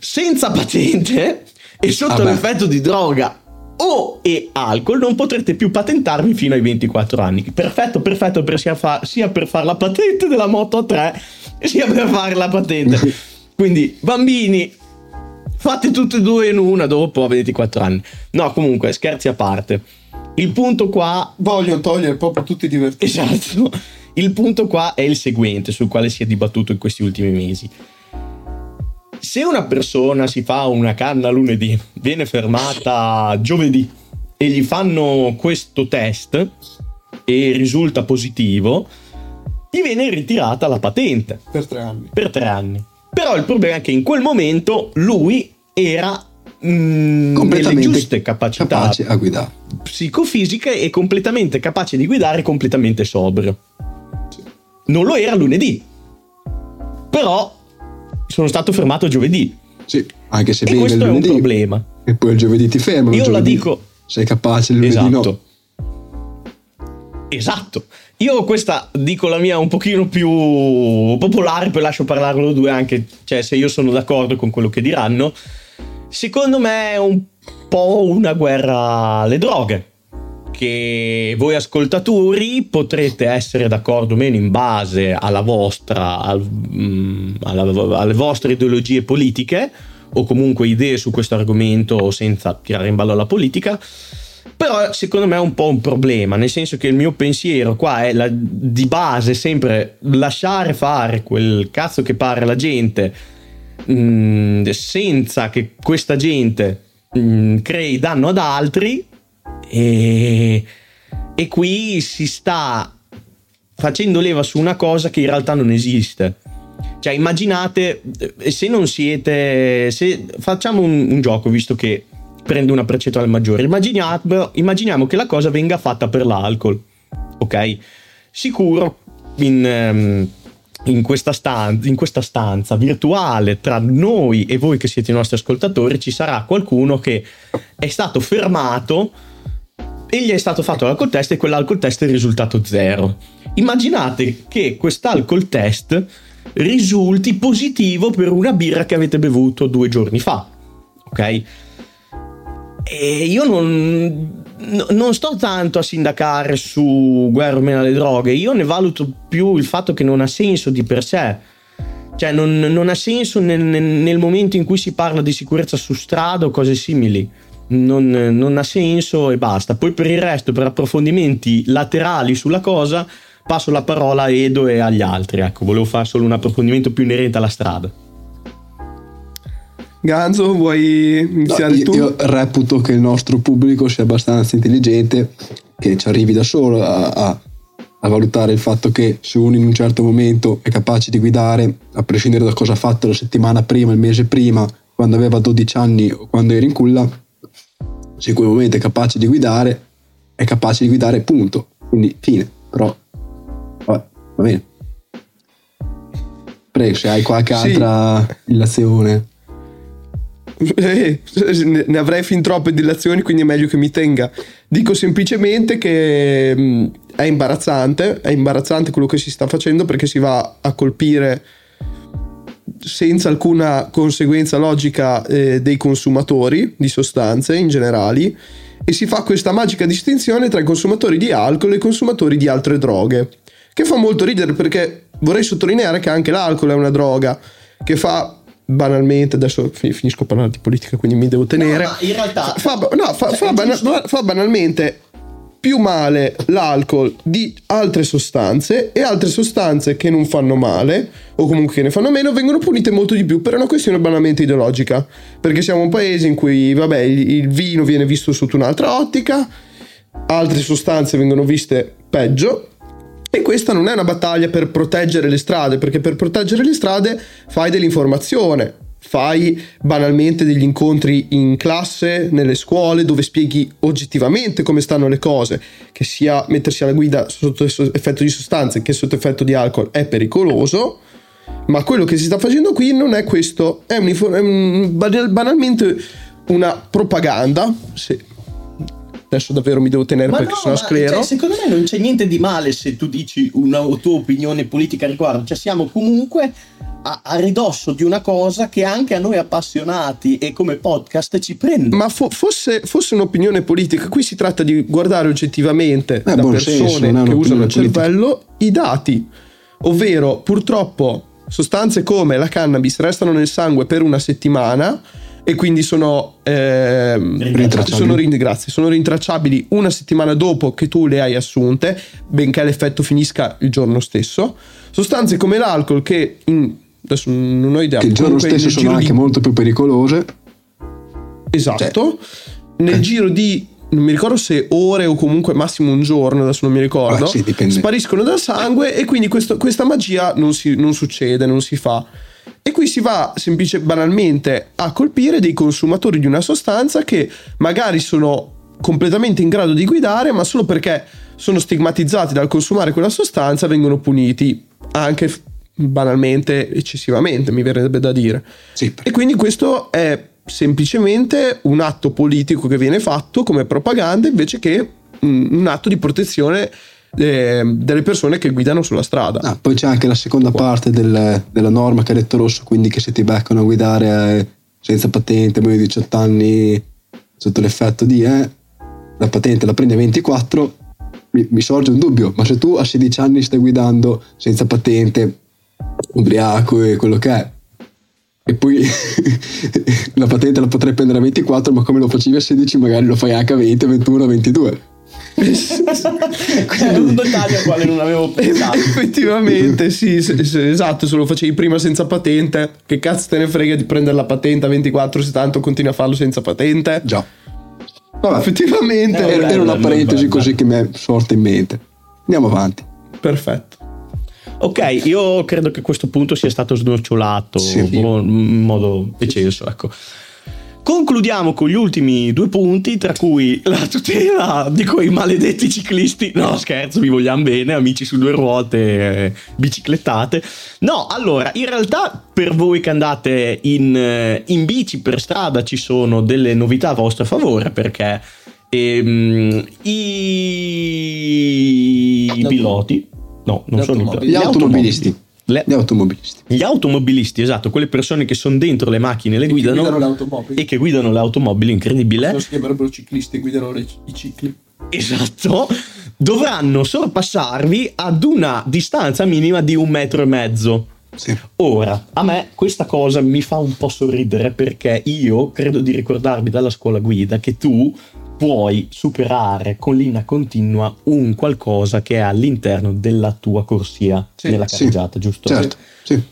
senza patente e sotto Ah l'effetto di droga o e alcol, non potrete più patentarvi fino ai 24 anni. Perfetto, perfetto per sia, fa- sia per fare la patente della moto a 3 sia per fare la patente. Quindi, bambini, fate tutte e due in una dopo a 24 anni. No, comunque, scherzi a parte. Il punto qua Vogliono togliere proprio tutti i divertimenti. Esatto. Il punto qua è il seguente, sul quale si è dibattuto in questi ultimi mesi. Se una persona si fa una canna lunedì, viene fermata giovedì e gli fanno questo test e risulta positivo, gli viene ritirata la patente Per tre anni. per tre anni. Però il problema è che in quel momento lui era mm, nelle Completamente giuste capacità capace a guidare. psicofisiche e completamente capace di guidare completamente sobrio. Non lo era lunedì. Però sono stato fermato giovedì. Sì, anche se E bevi il questo è un lunedì problema. e poi il giovedì ti fermano. Io la dico- Sei capace, il lunedì Esatto. no. Esatto. Io questa dico la mia un pochino più popolare, poi lascio parlare loro due anche, cioè se io sono d'accordo con quello che diranno. Secondo me è un po' una guerra alle droghe. Che voi ascoltatori potrete essere d'accordo o meno in base alla vostra, al- mm, alla- alle vostre ideologie politiche o comunque idee su questo argomento senza tirare in ballo la politica. Però secondo me è un po' un problema, nel senso che il mio pensiero qua è la- di base sempre lasciare fare quel cazzo che pare la gente mh, senza che questa gente mh, crei danno ad altri e, e qui si sta facendo leva su una cosa che in realtà non esiste. Cioè, immaginate eh, se non siete. Se facciamo un, un gioco, visto che prende una percentuale maggiore, immaginiamo, immaginiamo che la cosa venga fatta per l'alcol. Ok? Sicuro in. ehm, in questa, stanza, in questa stanza virtuale tra noi e voi che siete i nostri ascoltatori ci sarà qualcuno che è stato fermato e gli è stato fatto l'alcol test e quell'alcol test è risultato zero. Immaginate che quest'alcol test risulti positivo per una birra che avete bevuto due giorni fa. Ok? E io non, no- non sto tanto a sindacare su guerra o meno alle droghe, io ne valuto più il fatto che non ha senso di per sé. Cioè, non, non ha senso nel- nel momento in cui si parla di sicurezza su strada o cose simili. Non, non ha senso e basta. Poi per il resto, per approfondimenti laterali sulla cosa, passo la parola a Edo e agli altri. Ecco, volevo fare solo un approfondimento più inerente alla strada. Ganzo, vuoi No, iniziare io, tu? io reputo che il nostro pubblico sia abbastanza intelligente, che ci arrivi da solo a, a- a valutare il fatto che se uno in un certo momento è capace di guidare, a prescindere da cosa ha fatto la settimana prima, il mese prima, quando aveva 12 anni o quando era in culla, se in quel momento è capace di guidare, è capace di guidare, punto. Quindi fine. Però, vabbè, va bene. Prego, se hai qualche Sì. altra illazione. Eh, ne- avrei fin troppe dilazioni, quindi è meglio che mi tenga. Dico semplicemente che mh, è imbarazzante, è imbarazzante quello che si sta facendo perché si va a colpire senza alcuna conseguenza logica eh, dei consumatori di sostanze in generali e si fa questa magica distinzione tra i consumatori di alcol e i consumatori di altre droghe, che fa molto ridere perché vorrei sottolineare che anche l'alcol è una droga che fa banalmente, adesso fi- finisco a parlare di politica quindi mi devo tenere, No, in realtà- fa, no, fa- Cioè, fa è bana- giusto. fa banalmente più male l'alcol di altre sostanze e altre sostanze che non fanno male o comunque che ne fanno meno vengono punite molto di più per una questione banalmente ideologica. Perché siamo un paese in cui vabbè il, vino viene visto sotto un'altra ottica altre sostanze vengono viste peggio e questa non è una battaglia per proteggere le strade, perché per proteggere le strade fai dell'informazione, fai banalmente degli incontri in classe, nelle scuole, dove spieghi oggettivamente come stanno le cose, che sia mettersi alla guida sotto effetto di sostanze che sotto effetto di alcol è pericoloso. Ma quello che si sta facendo qui non è questo, è, un, è un, banalmente una propaganda. Se, adesso davvero mi devo tenere ma perché no, sennò sclero. Cioè, secondo me non c'è niente di male se tu dici una tua opinione politica a riguardo, cioè siamo comunque a, a, ridosso di una cosa che anche a noi appassionati e come podcast ci prende. Ma fo- fosse, fosse, un'opinione politica, qui si tratta di guardare oggettivamente eh, da persone senso, che usano il cervello i dati, ovvero purtroppo sostanze come la cannabis restano nel sangue per una settimana e quindi sono, eh, sono, grazie, sono rintracciabili una settimana dopo che tu le hai assunte, benché l'effetto finisca il giorno stesso. Sostanze come l'alcol che in, adesso non ho idea. Che il giorno stesso sono anche di... molto più pericolose. Esatto. Cioè, nel eh. giro di non mi ricordo se ore o comunque massimo un giorno, adesso non mi ricordo, sì, spariscono dal sangue e quindi questo, questa magia non, si, non succede, non si fa. E qui si va semplicemente banalmente a colpire dei consumatori di una sostanza che magari sono completamente in grado di guidare, ma solo perché sono stigmatizzati dal consumare quella sostanza vengono puniti anche banalmente, eccessivamente, mi verrebbe da dire. Sì. E quindi questo è semplicemente un atto politico che viene fatto come propaganda invece che un atto di protezione eh, delle persone che guidano sulla strada. Ah, poi c'è anche la seconda parte del, della norma che è detto rosso, quindi che se ti beccano a guidare eh, senza patente, meno di 18 anni sotto l'effetto di eh, la patente la prendi a 24, mi, mi sorge un dubbio, ma se tu a 16 anni stai guidando senza patente, ubriaco e quello che è, e poi la patente la potrei prendere a 24, ma come lo facevi a 16 magari lo fai anche a 20, 21, 22. è un dettaglio al quale non avevo pensato. Effettivamente, sì, esatto. Se lo facevi prima senza patente, che cazzo te ne frega di prendere la patente a 24 se tanto continui a farlo senza patente? Già. Vabbè, effettivamente. Era, era una parentesi così che mi è sorta in mente. Andiamo avanti. Perfetto. Ok, io credo che questo punto sia stato snocciolato sì, in modo eccesso, ecco. Concludiamo con gli ultimi due punti, tra cui la tutela di quei maledetti ciclisti. No, scherzo, vi vogliamo bene, amici su due ruote, eh, biciclettate. No, allora, in realtà per voi che andate in, eh, in bici per strada ci sono delle novità a vostro favore, perché ehm, i piloti No, non sono automobili. gli automobilisti. Le... Gli automobilisti. Gli automobilisti, esatto, quelle persone che sono dentro le macchine, le e guidano. Che guidano. E che guidano le automobili, incredibile. Non si chiamerebbero ciclisti, guidano le, i cicli. Esatto. Dovranno sorpassarvi ad una distanza minima di un metro e mezzo. Sì. Ora, a me questa cosa mi fa un po' sorridere perché io credo di ricordarmi dalla scuola guida che tu puoi superare con linea continua un qualcosa che è all'interno della tua corsia sì, nella carreggiata, sì, giusto? Certo, sì.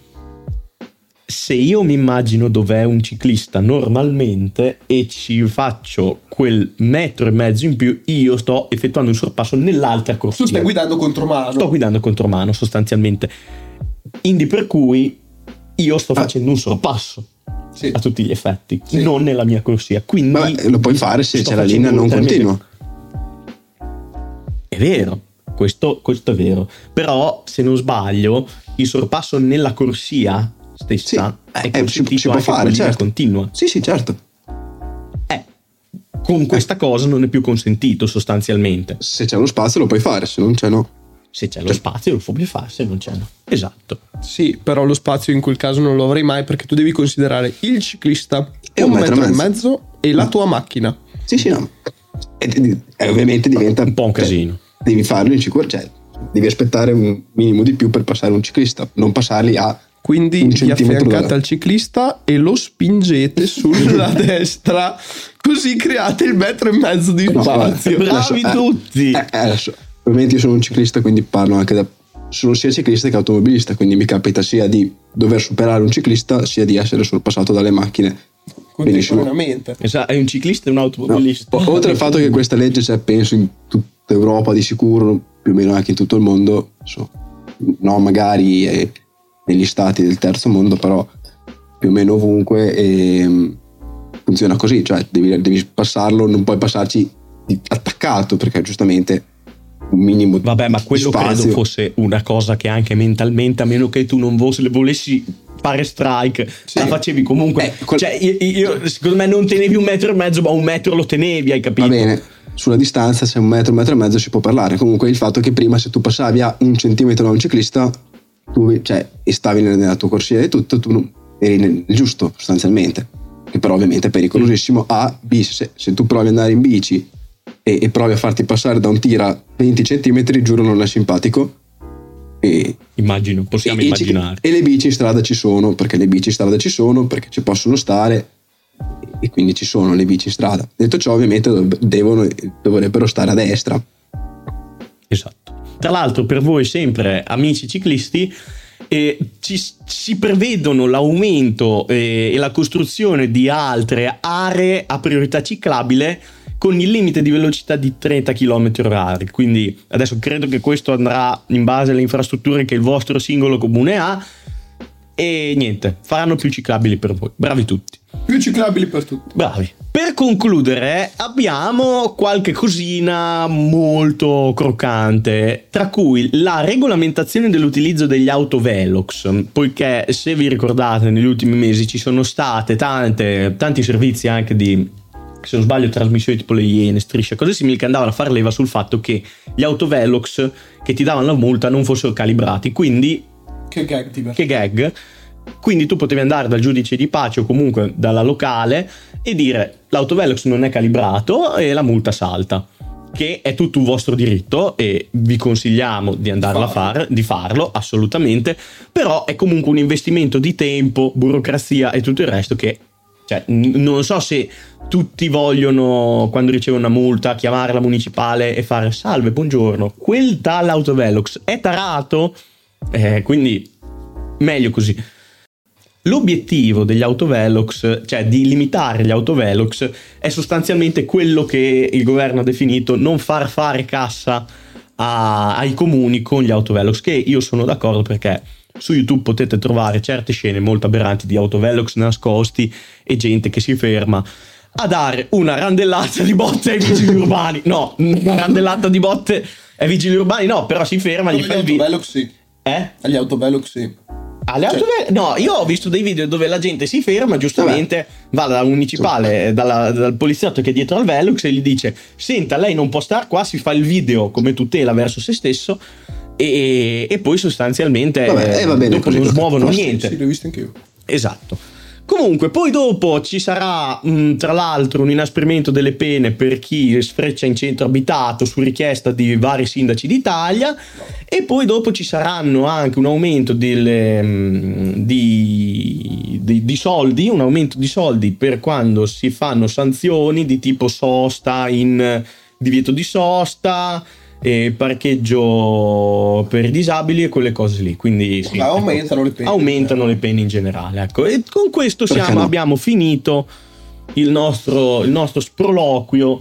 Se io mi immagino dov'è un ciclista normalmente e ci faccio quel metro e mezzo in più, io sto effettuando un sorpasso nell'altra corsia. Tu stai guidando contromano. Sto guidando contromano sostanzialmente. Indi per cui io sto ah. facendo un sorpasso sì. a tutti gli effetti, sì. non nella mia corsia. Quindi Vabbè, lo puoi fare se c'è la linea non continua. È vero, questo, questo, è vero. Però, se non sbaglio, il sorpasso nella corsia stessa sì. è eh, consentito si, si può fare, certo. continua. Sì, sì, certo. Eh, con questa cosa non è più consentito sostanzialmente. Se c'è uno spazio lo puoi fare, se non c'è no se c'è lo spazio lo puoi fare, se non c'è no. Esatto. Sì, però lo spazio in quel caso non lo avrei mai perché tu devi considerare il ciclista e un, un metro, metro e mezzo e la tua macchina. Sì, sì, no. E, e ovviamente diventa un po' un casino. Cioè, devi farlo in sicurezza, cioè devi aspettare un minimo di più per passare un ciclista, non passarli a quindi vi affiancate al ciclista e lo spingete sulla destra, così create il metro e mezzo di spazio. No, Bravi eh, tutti! Eh, eh, ovviamente io sono un ciclista, quindi parlo anche da... Sono sia ciclista che automobilista, quindi mi capita sia di dover superare un ciclista, sia di essere sorpassato dalle macchine. Contemporaneamente. Esatto, è un ciclista e un automobilista. No. Oltre al fatto che questa legge c'è, penso, in tutta Europa di sicuro, più o meno anche in tutto il mondo, so, no magari eh, negli stati del terzo mondo, però più o meno ovunque e, mm, funziona così, cioè devi, devi passarlo, non puoi passarci attaccato perché giustamente un minimo Vabbè, ma quello di spazio. credo fosse una cosa che anche mentalmente, a meno che tu non volessi fare strike, la facevi comunque. Eh, quel- Cioè, io, io- secondo me non tenevi un metro e mezzo, ma un metro lo tenevi, hai capito? Va bene, sulla distanza, se un metro, un metro e mezzo si può parlare. Comunque il fatto che prima se tu passavi a un centimetro da un ciclista, tu cioè, e stavi nella tua corsia e tutto, tu eri nel giusto sostanzialmente. Che però ovviamente è pericolosissimo. A, B, se, se tu provi ad andare in bici e, e provi a farti passare da un tiro a 20 centimetri, giuro non è simpatico. E, Immagino, possiamo e- immaginare. E le bici in strada ci sono, perché le bici in strada ci sono, perché ci possono stare e quindi ci sono le bici in strada. Detto ciò, ovviamente devono, dovrebbero stare a destra. Esatto. Tra l'altro, per voi sempre amici ciclisti, eh, ci- si prevedono l'aumento eh, e la costruzione di altre aree a priorità ciclabile con il limite di velocità di 30 km h Quindi adesso credo che questo andrà in base alle infrastrutture che il vostro singolo comune ha. E niente, faranno più ciclabili per voi. Bravi tutti. Più ciclabili per tutti. Bravi. Per concludere, abbiamo qualche cosina molto croccante, tra cui la regolamentazione dell'utilizzo degli autovelox, poiché se vi ricordate negli ultimi mesi ci sono state tante, tanti servizi anche di, se non sbaglio, trasmissioni tipo le Iene, strisce, cose simili che andavano a far leva sul fatto che gli autovelox che ti davano la multa non fossero calibrati, quindi Che gag diverso. che gag. Quindi tu potevi andare dal giudice di pace o comunque dalla locale e dire l'autovelox non è calibrato e la multa salta. Che è tutto un vostro diritto e vi consigliamo di andarla a fare, di farlo assolutamente. Però è comunque un investimento di tempo, burocrazia e tutto il resto che cioè, n- non so se tutti vogliono, quando ricevono una multa, chiamare la municipale e fare salve, buongiorno, quel tal autovelox è tarato? Eh, quindi meglio così. L'obiettivo degli autovelox, cioè di limitare gli autovelox, è sostanzialmente quello che il governo ha definito non far fare cassa a- ai comuni con gli autovelox, che io sono d'accordo perché su YouTube potete trovare certe scene molto aberranti di autovelox nascosti e gente che si ferma a dare una randellata di botte ai vigili urbani. No, una randellata di botte ai vigili urbani no, però si ferma, gli fa il video. autovelox sì. Eh? Agli autovelox sì. Alle autove- No, io ho visto dei video dove la gente si ferma, giustamente va dal municipale, dalla- dal poliziotto che è dietro al Velux e gli dice: Senta, lei non può star qua, si fa il video come tutela verso se stesso. E, e poi sostanzialmente Vabbè, eh, va bene, dopo non smuovono posto, niente. Sì, l'ho visto anch'io. Esatto. Comunque, poi dopo ci sarà, mh, tra l'altro, un inasprimento delle pene per chi sfreccia in centro abitato su richiesta di vari sindaci d'Italia. E poi dopo ci saranno anche un aumento delle, mh, di, di- di soldi, un aumento di soldi per quando si fanno sanzioni di tipo sosta in divieto di sosta. E parcheggio per i disabili e quelle cose lì. Quindi sì, ecco aumentano le pene. aumentano le pene in generale. Ecco. E con questo siamo- no? abbiamo finito il nostro, il nostro sproloquio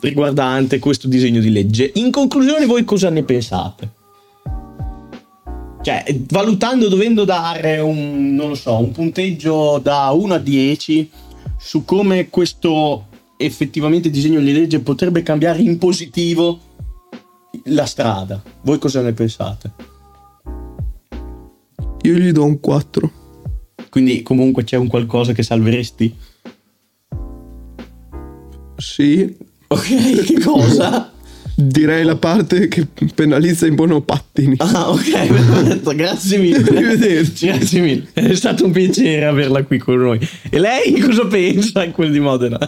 riguardante questo disegno di legge. In conclusione, voi cosa ne pensate? Cioè, valutando, dovendo dare un, non lo so, un punteggio da 1 a 10 su come questo effettivamente disegno di legge potrebbe cambiare in positivo la strada. Voi cosa ne pensate? Io gli do un 4. Quindi comunque c'è un qualcosa che salveresti? Sì. Ok, che cosa? Direi la parte che penalizza i monopattini. Ah, ok, perfetto, grazie mille. Arrivederci. Grazie mille. È stato un piacere averla qui con noi. E lei cosa pensa in quel di Modena?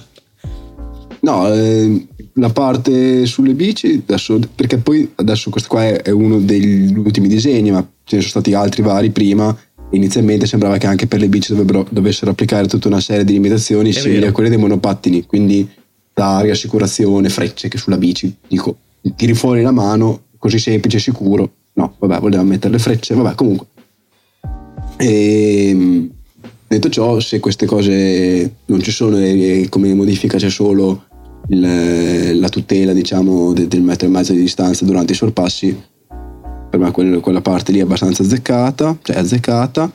No, eh, la parte sulle bici, adesso, perché poi adesso questo qua è, è uno degli ultimi disegni, ma ce ne sono stati altri vari prima. Inizialmente sembrava che anche per le bici dovrebbero, dovessero applicare tutta una serie di limitazioni simili a quelle dei monopattini, quindi taria, assicurazione, frecce che sulla bici. Dico, tiri fuori la mano, così semplice e sicuro. No, vabbè, volevamo mettere le frecce, vabbè, comunque. E, detto ciò, se queste cose non ci sono e come modifica c'è solo il- la tutela, diciamo, de- del metro e mezzo di distanza durante i sorpassi, per me quella, quella parte lì è abbastanza azzeccata, cioè azzeccata.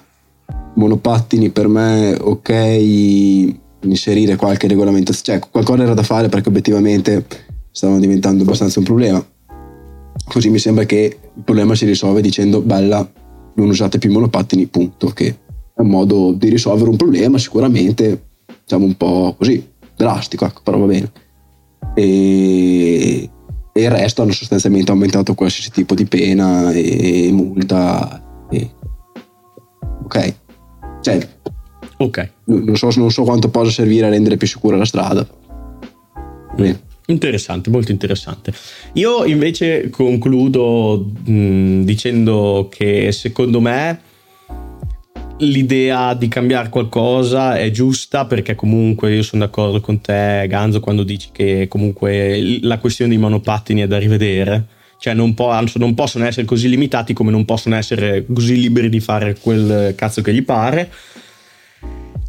Monopattini per me, ok, inserire qualche regolamentazione, cioè qualcosa era da fare perché obiettivamente stavano diventando abbastanza un problema. così mi sembra che il problema si risolve dicendo bella, non usate più monopattini, punto, che è un modo di risolvere un problema sicuramente, diciamo un po' così, drastico, ecco, però va bene. E, e il resto hanno sostanzialmente aumentato qualsiasi tipo di pena e multa. E... Ok. Cioè, Ok. non so, non so quanto possa servire a rendere più sicura la strada. Bene. Interessante, molto interessante. Io invece concludo mh, dicendo che secondo me l'idea di cambiare qualcosa è giusta perché comunque io sono d'accordo con te Ganzo quando dici che comunque la questione dei monopattini è da rivedere. Cioè non, po- non possono essere così limitati come non possono essere così liberi di fare quel cazzo che gli pare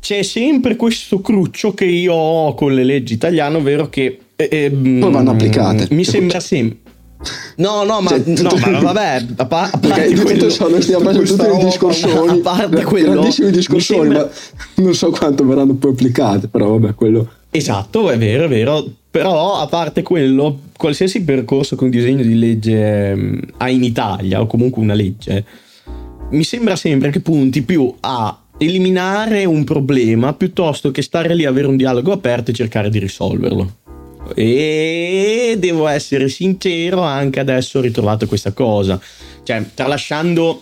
c'è sempre questo cruccio che io ho con le leggi italiane, ovvero che eh, ehm, Poi vanno applicate. Mi sembra sempre. No, no, ma, Cioè, no, tutto- ma vabbè, a, pa- a parte quello, so, stiamo facendo tutti i discorsoni, a parte quello, grandissimi mi discorsoni, sembra- ma non so quanto verranno poi applicate, però vabbè, quello... Esatto, è vero, è vero. Però a parte quello, qualsiasi percorso che un disegno di legge ehm, ha in Italia, o comunque una legge, mi sembra sempre che punti più a eliminare un problema piuttosto che stare lì a avere un dialogo aperto e cercare di risolverlo. E devo essere sincero, anche adesso ho ritrovato questa cosa. Cioè, tralasciando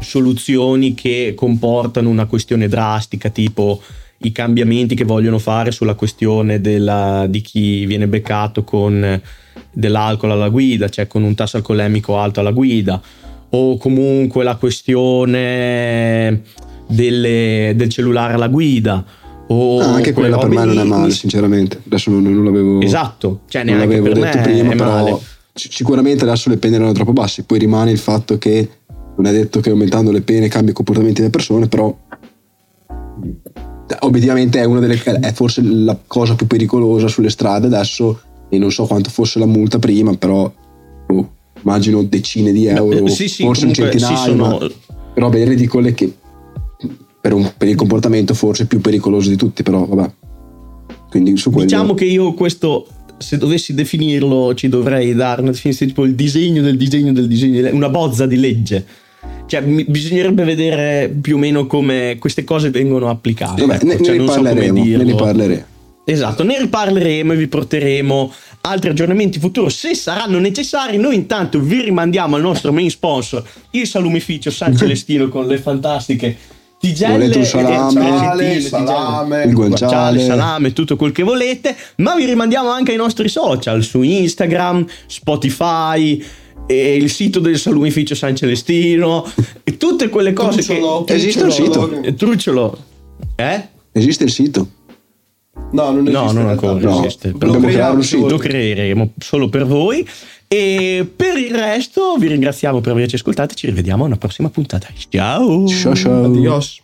soluzioni che comportano una questione drastica, tipo i cambiamenti che vogliono fare sulla questione della- di chi viene beccato con dell'alcol alla guida, cioè con un tasso alcolemico alto alla guida, o comunque la questione delle- del cellulare alla guida. O Ah, anche quella per me non è lì. male, sinceramente. Adesso non, non l'avevo... Esatto, cioè non neanche l'avevo per detto me prima, è però male. sicuramente adesso le pene erano troppo basse. Poi rimane il fatto che non è detto che aumentando le pene cambi i comportamenti delle persone, però eh, obiettivamente è una delle è forse la cosa più pericolosa sulle strade adesso e non so quanto fosse la multa prima, però oh, immagino decine di euro, eh, sì, sì, forse un comunque, centinaio, sì, sono- ma robe ridicole che per, un- per il comportamento forse più pericoloso di tutti, però vabbè. Quindi su quello Diciamo che io questo, se dovessi definirlo, ci dovrei dare una definizione tipo il disegno del disegno del disegno, una bozza di legge. Cioè, mi- bisognerebbe vedere più o meno come queste cose vengono applicate. Vabbè, ecco, ne, cioè, ne non so riparleremo, ne riparleremo. Esatto, ne riparleremo e vi porteremo altri aggiornamenti futuri se saranno necessari. Noi intanto vi rimandiamo al nostro main sponsor, il salumificio San Celestino con le fantastiche tigelle Volete un e- salame? salame. Il guanciale, salame, tutto quel che volete, ma vi rimandiamo anche ai nostri social su Instagram, Spotify e il sito del salumificio San Celestino e tutte quelle cose Trucciolo, che Esiste un trucciolo. sito? Eh, Trucciolo eh? Esiste il sito? No, non esiste. No, non ancora. No, esiste. dobbiamo Però creare un sito. Lo creeremo solo per voi. E per il resto vi ringraziamo per averci ascoltato. Ci rivediamo a una prossima puntata. Ciao! Ciao ciao. Adios.